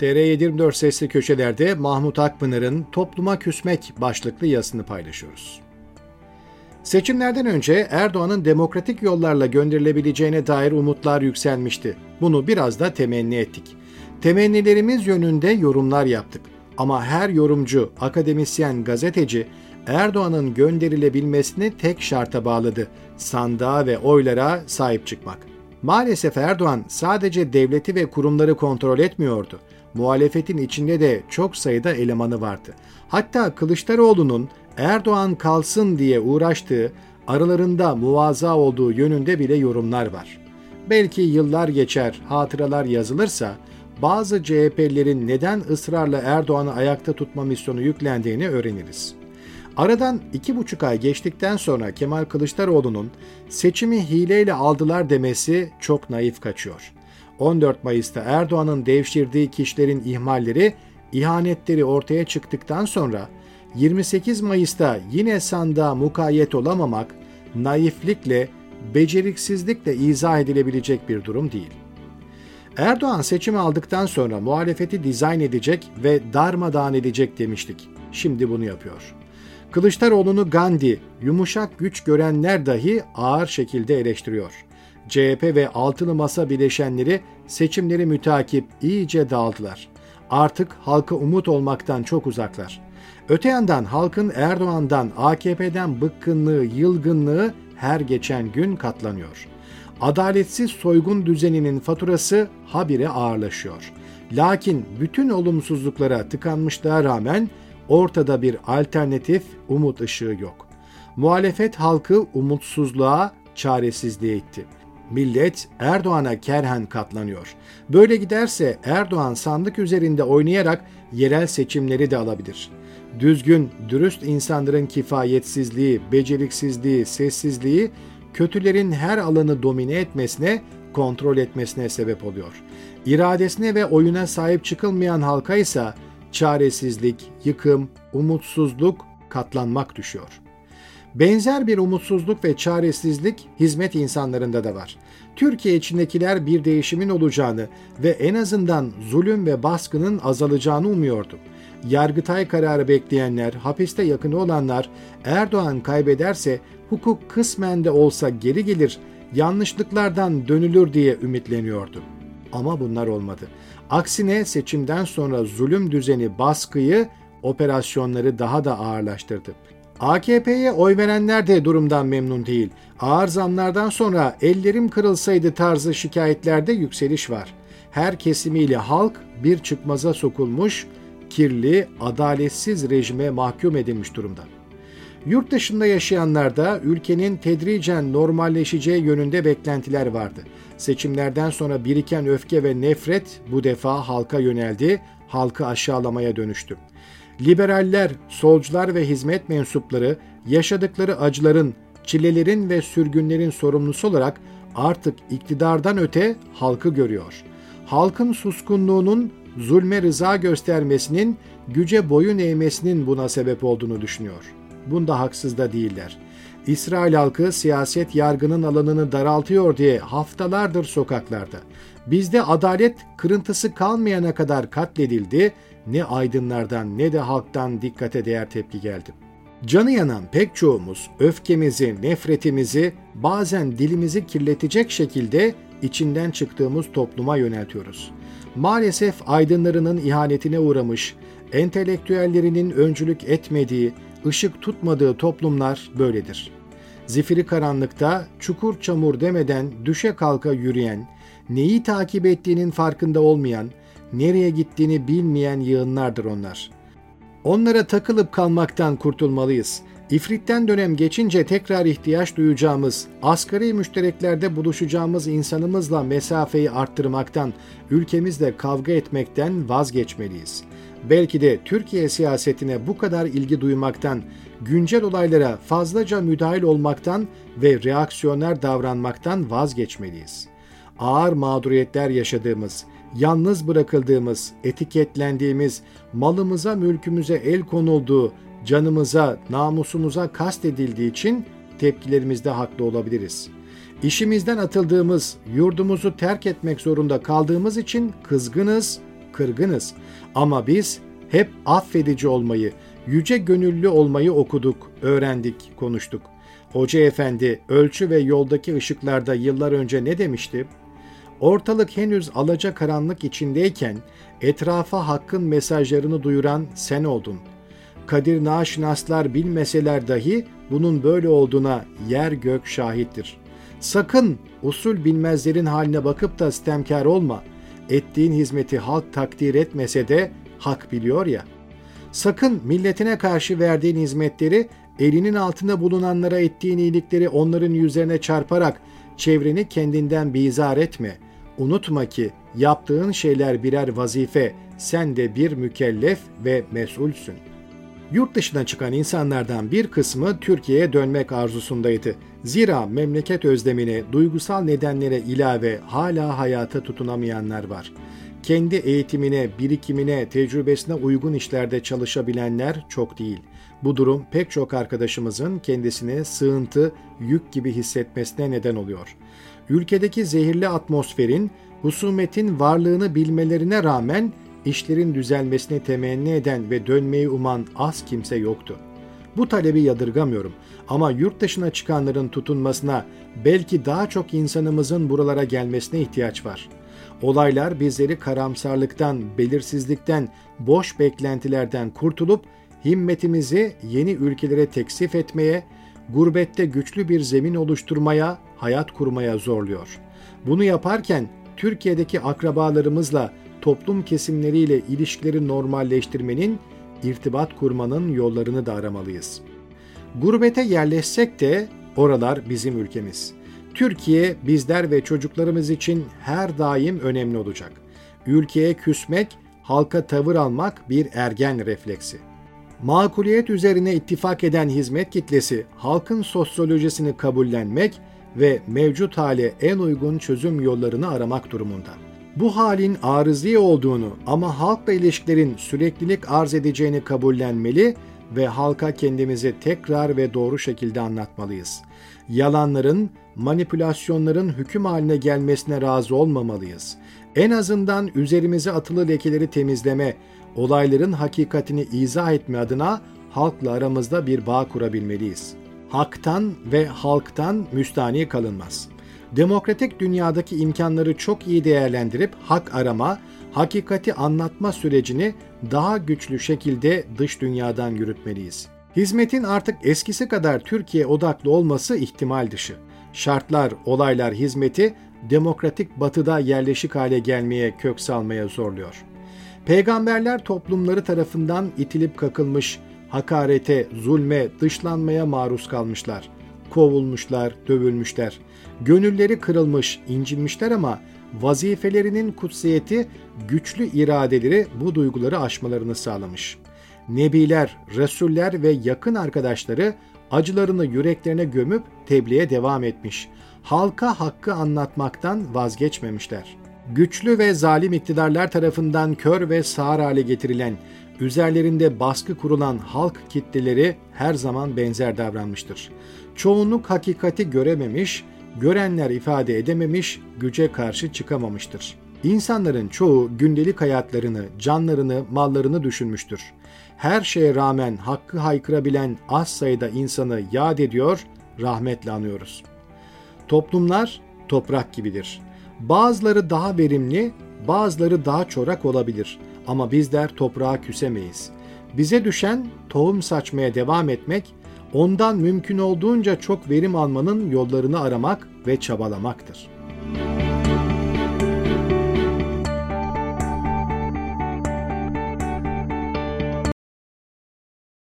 TR724 sesli köşelerde Mahmut Akpınar'ın Topluma Küsmek başlıklı yazısını paylaşıyoruz. Seçimlerden önce Erdoğan'ın demokratik yollarla gönderilebileceğine dair umutlar yükselmişti. Bunu biraz da temenni ettik. Temennilerimiz yönünde yorumlar yaptık. Ama her yorumcu, akademisyen, gazeteci Erdoğan'ın gönderilebilmesini tek şarta bağladı. Sandığa ve oylara sahip çıkmak. Maalesef Erdoğan sadece devleti ve kurumları kontrol etmiyordu. Muhalefetin içinde de çok sayıda elemanı vardı. Hatta Kılıçdaroğlu'nun Erdoğan kalsın diye uğraştığı, aralarında muvaza olduğu yönünde bile yorumlar var. Belki yıllar geçer, hatıralar yazılırsa bazı CHP'lilerin neden ısrarla Erdoğan'ı ayakta tutma misyonu yüklendiğini öğreniriz. Aradan iki buçuk ay geçtikten sonra Kemal Kılıçdaroğlu'nun seçimi hileyle aldılar demesi çok naif kaçıyor. 14 Mayıs'ta Erdoğan'ın devşirdiği kişilerin ihmalleri, ihanetleri ortaya çıktıktan sonra 28 Mayıs'ta yine sandığa mukayyet olamamak, naiflikle, beceriksizlikle izah edilebilecek bir durum değil. Erdoğan seçimi aldıktan sonra muhalefeti dizayn edecek ve darmadağın edecek demiştik. Şimdi bunu yapıyor. Kılıçdaroğlu'nu Gandhi, yumuşak güç görenler dahi ağır şekilde eleştiriyor. CHP ve altılı masa bileşenleri seçimleri mütakip iyice dağıldılar. Artık halka umut olmaktan çok uzaklar. Öte yandan halkın Erdoğan'dan, AKP'den bıkkınlığı, yılgınlığı her geçen gün katlanıyor. Adaletsiz soygun düzeninin faturası habire ağırlaşıyor. Lakin bütün olumsuzluklara tıkanmışlığa rağmen ortada bir alternatif umut ışığı yok. Muhalefet halkı umutsuzluğa, çaresizliğe itti. Millet Erdoğan'a kerhen katlanıyor. Böyle giderse Erdoğan sandık üzerinde oynayarak yerel seçimleri de alabilir. Düzgün, dürüst insanların kifayetsizliği, beceriksizliği, sessizliği kötülerin her alanı domine etmesine, kontrol etmesine sebep oluyor. İradesine ve oyuna sahip çıkılmayan halka ise çaresizlik, yıkım, umutsuzluk, katlanmak düşüyor. Benzer bir umutsuzluk ve çaresizlik hizmet insanlarında da var. Türkiye içindekiler bir değişimin olacağını ve en azından zulüm ve baskının azalacağını umuyordu. Yargıtay kararı bekleyenler, hapiste yakını olanlar Erdoğan kaybederse hukuk kısmen de olsa geri gelir, yanlışlıklardan dönülür diye ümitleniyordu. Ama bunlar olmadı. Aksine seçimden sonra zulüm düzeni baskıyı, operasyonları daha da ağırlaştırdı. AKP'ye oy verenler de durumdan memnun değil. Ağır zamlardan sonra ellerim kırılsaydı tarzı şikayetlerde yükseliş var. Her kesimiyle halk bir çıkmaza sokulmuş, kirli, adaletsiz rejime mahkum edilmiş durumda. Yurt dışında yaşayanlarda ülkenin tedricen normalleşeceği yönünde beklentiler vardı. Seçimlerden sonra biriken öfke ve nefret bu defa halka yöneldi, halkı aşağılamaya dönüştü. Liberaller, solcular ve hizmet mensupları yaşadıkları acıların, çilelerin ve sürgünlerin sorumlusu olarak artık iktidardan öte halkı görüyor. Halkın suskunluğunun zulme rıza göstermesinin, güce boyun eğmesinin buna sebep olduğunu düşünüyor. Bunda haksız da değiller. İsrail halkı siyaset yargının alanını daraltıyor diye haftalardır sokaklarda. Bizde adalet kırıntısı kalmayana kadar katledildi, ne aydınlardan ne de halktan dikkate değer tepki geldi. Canı yanan pek çoğumuz öfkemizi, nefretimizi bazen dilimizi kirletecek şekilde içinden çıktığımız topluma yöneltiyoruz. Maalesef aydınlarının ihanetine uğramış, entelektüellerinin öncülük etmediği, ışık tutmadığı toplumlar böyledir. Zifiri karanlıkta çukur çamur demeden düşe kalka yürüyen, neyi takip ettiğinin farkında olmayan, nereye gittiğini bilmeyen yığınlardır onlar. Onlara takılıp kalmaktan kurtulmalıyız. İfritten dönem geçince tekrar ihtiyaç duyacağımız, asgari müştereklerde buluşacağımız insanımızla mesafeyi arttırmaktan, ülkemizle kavga etmekten vazgeçmeliyiz. Belki de Türkiye siyasetine bu kadar ilgi duymaktan, güncel olaylara fazlaca müdahil olmaktan ve reaksiyoner davranmaktan vazgeçmeliyiz. Ağır mağduriyetler yaşadığımız, yalnız bırakıldığımız, etiketlendiğimiz, malımıza, mülkümüze el konulduğu, canımıza, namusumuza kastedildiği için tepkilerimizde haklı olabiliriz. İşimizden atıldığımız, yurdumuzu terk etmek zorunda kaldığımız için kızgınız, kırgınız ama biz hep affedici olmayı, yüce gönüllü olmayı okuduk, öğrendik, konuştuk. Hoca efendi ölçü ve yoldaki ışıklarda yıllar önce ne demişti? Ortalık henüz alaca karanlık içindeyken etrafa hakkın mesajlarını duyuran sen oldun. Kadir naşinaslar bilmeseler dahi bunun böyle olduğuna yer gök şahittir. Sakın usul bilmezlerin haline bakıp da sistemkar olma. Ettiğin hizmeti halk takdir etmese de hak biliyor ya. Sakın milletine karşı verdiğin hizmetleri elinin altında bulunanlara ettiğin iyilikleri onların yüzlerine çarparak çevreni kendinden bizar etme. Unutma ki yaptığın şeyler birer vazife, sen de bir mükellef ve mesulsün. Yurt dışına çıkan insanlardan bir kısmı Türkiye'ye dönmek arzusundaydı. Zira memleket özlemine, duygusal nedenlere ilave hala hayata tutunamayanlar var. Kendi eğitimine, birikimine, tecrübesine uygun işlerde çalışabilenler çok değil. Bu durum pek çok arkadaşımızın kendisine sığıntı, yük gibi hissetmesine neden oluyor. Ülkedeki zehirli atmosferin, husumetin varlığını bilmelerine rağmen işlerin düzelmesini temenni eden ve dönmeyi uman az kimse yoktu. Bu talebi yadırgamıyorum ama yurt dışına çıkanların tutunmasına belki daha çok insanımızın buralara gelmesine ihtiyaç var. Olaylar bizleri karamsarlıktan, belirsizlikten, boş beklentilerden kurtulup himmetimizi yeni ülkelere teksif etmeye, gurbette güçlü bir zemin oluşturmaya, hayat kurmaya zorluyor. Bunu yaparken Türkiye'deki akrabalarımızla toplum kesimleriyle ilişkileri normalleştirmenin, irtibat kurmanın yollarını da aramalıyız. Gurbete yerleşsek de oralar bizim ülkemiz. Türkiye bizler ve çocuklarımız için her daim önemli olacak. Ülkeye küsmek, halka tavır almak bir ergen refleksi. Makuliyet üzerine ittifak eden hizmet kitlesi halkın sosyolojisini kabullenmek ve mevcut hale en uygun çözüm yollarını aramak durumunda. Bu halin arızi olduğunu ama halkla ilişkilerin süreklilik arz edeceğini kabullenmeli ve halka kendimizi tekrar ve doğru şekilde anlatmalıyız. Yalanların, manipülasyonların hüküm haline gelmesine razı olmamalıyız. En azından üzerimize atılı lekeleri temizleme, olayların hakikatini izah etme adına halkla aramızda bir bağ kurabilmeliyiz. Haktan ve halktan müstani kalınmaz.'' demokratik dünyadaki imkanları çok iyi değerlendirip hak arama, hakikati anlatma sürecini daha güçlü şekilde dış dünyadan yürütmeliyiz. Hizmetin artık eskisi kadar Türkiye odaklı olması ihtimal dışı. Şartlar, olaylar hizmeti demokratik batıda yerleşik hale gelmeye, kök salmaya zorluyor. Peygamberler toplumları tarafından itilip kakılmış, hakarete, zulme, dışlanmaya maruz kalmışlar. Kovulmuşlar, dövülmüşler. Gönülleri kırılmış, incinmişler ama vazifelerinin kutsiyeti güçlü iradeleri bu duyguları aşmalarını sağlamış. Nebiler, Resuller ve yakın arkadaşları acılarını yüreklerine gömüp tebliğe devam etmiş. Halka hakkı anlatmaktan vazgeçmemişler. Güçlü ve zalim iktidarlar tarafından kör ve sağır hale getirilen, üzerlerinde baskı kurulan halk kitleleri her zaman benzer davranmıştır. Çoğunluk hakikati görememiş, görenler ifade edememiş, güce karşı çıkamamıştır. İnsanların çoğu gündelik hayatlarını, canlarını, mallarını düşünmüştür. Her şeye rağmen hakkı haykırabilen az sayıda insanı yad ediyor, rahmetle anıyoruz. Toplumlar toprak gibidir. Bazıları daha verimli, bazıları daha çorak olabilir ama bizler toprağa küsemeyiz. Bize düşen tohum saçmaya devam etmek Ondan mümkün olduğunca çok verim almanın yollarını aramak ve çabalamaktır.